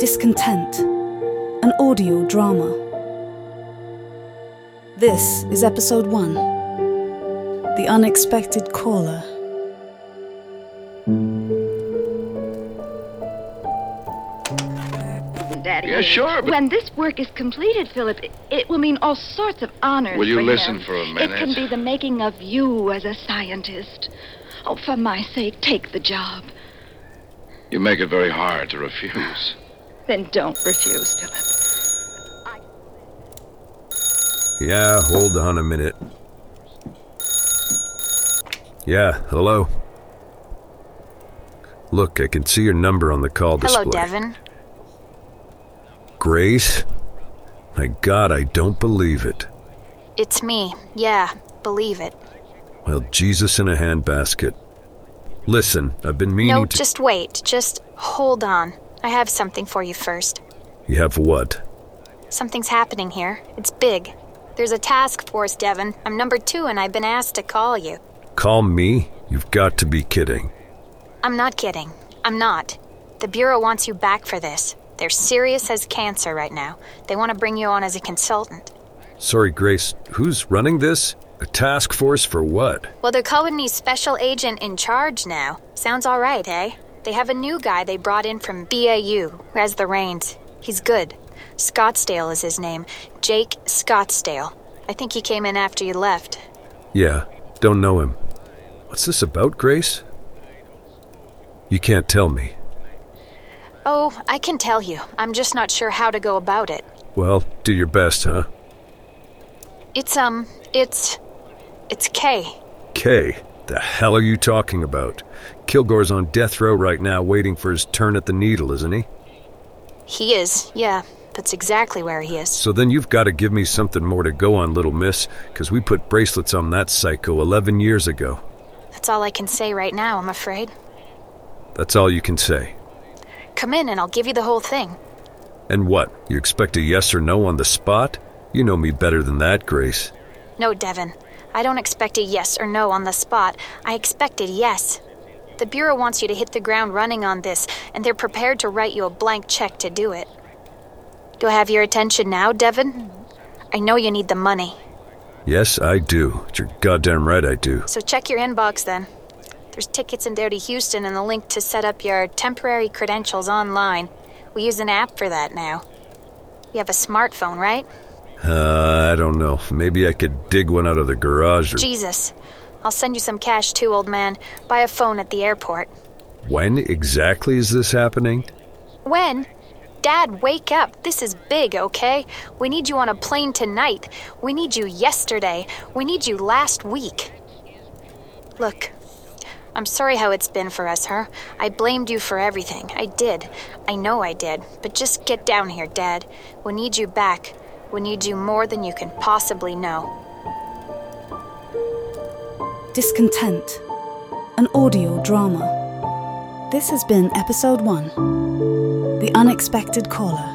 Discontent, an audio drama. This is episode one The Unexpected Caller. Daddy. Yeah, sure, but- When this work is completed, Philip, it, it will mean all sorts of honors. Will you for listen him. for a minute? It can be the making of you as a scientist. Oh, for my sake, take the job. You make it very hard to refuse. Then don't refuse, Philip. Yeah, hold on a minute. Yeah, hello. Look, I can see your number on the call display. Hello, Devin. Grace? My god, I don't believe it. It's me. Yeah, believe it. Well, Jesus in a handbasket. Listen, I've been meaning No, to. No, just wait. Just hold on. I have something for you first. You have what? Something's happening here. It's big. There's a task force, Devin. I'm number two, and I've been asked to call you. Call me? You've got to be kidding. I'm not kidding. I'm not. The Bureau wants you back for this. They're serious as cancer right now. They want to bring you on as a consultant. Sorry, Grace, who's running this? A task force for what? Well, they're calling me special agent in charge now. Sounds all right, eh? They have a new guy they brought in from BAU who has the reins. He's good. Scottsdale is his name. Jake Scottsdale. I think he came in after you left. Yeah, don't know him. What's this about, Grace? You can't tell me. Oh, I can tell you. I'm just not sure how to go about it. Well, do your best, huh? It's, um, it's. It's Kay. Kay, the hell are you talking about? Kilgore's on death row right now waiting for his turn at the needle, isn't he? He is, yeah. That's exactly where he is. So then you've got to give me something more to go on, little miss, because we put bracelets on that psycho 11 years ago. That's all I can say right now, I'm afraid. That's all you can say. Come in and I'll give you the whole thing. And what? You expect a yes or no on the spot? You know me better than that, Grace. No, Devin. I don't expect a yes or no on the spot. I expect a yes. The Bureau wants you to hit the ground running on this, and they're prepared to write you a blank check to do it. Do I have your attention now, Devin? I know you need the money, Yes, I do. You're goddamn right I do. so check your inbox then. There's tickets in there to Houston and the link to set up your temporary credentials online. We use an app for that now. You have a smartphone, right? Uh, I don't know. Maybe I could dig one out of the garage or. Jesus. I'll send you some cash too, old man. Buy a phone at the airport. When exactly is this happening? When? Dad, wake up. This is big, okay? We need you on a plane tonight. We need you yesterday. We need you last week. Look, I'm sorry how it's been for us, huh? I blamed you for everything. I did. I know I did. But just get down here, Dad. We need you back. Need you more than you can possibly know. Discontent, an audio drama. This has been episode one The Unexpected Caller.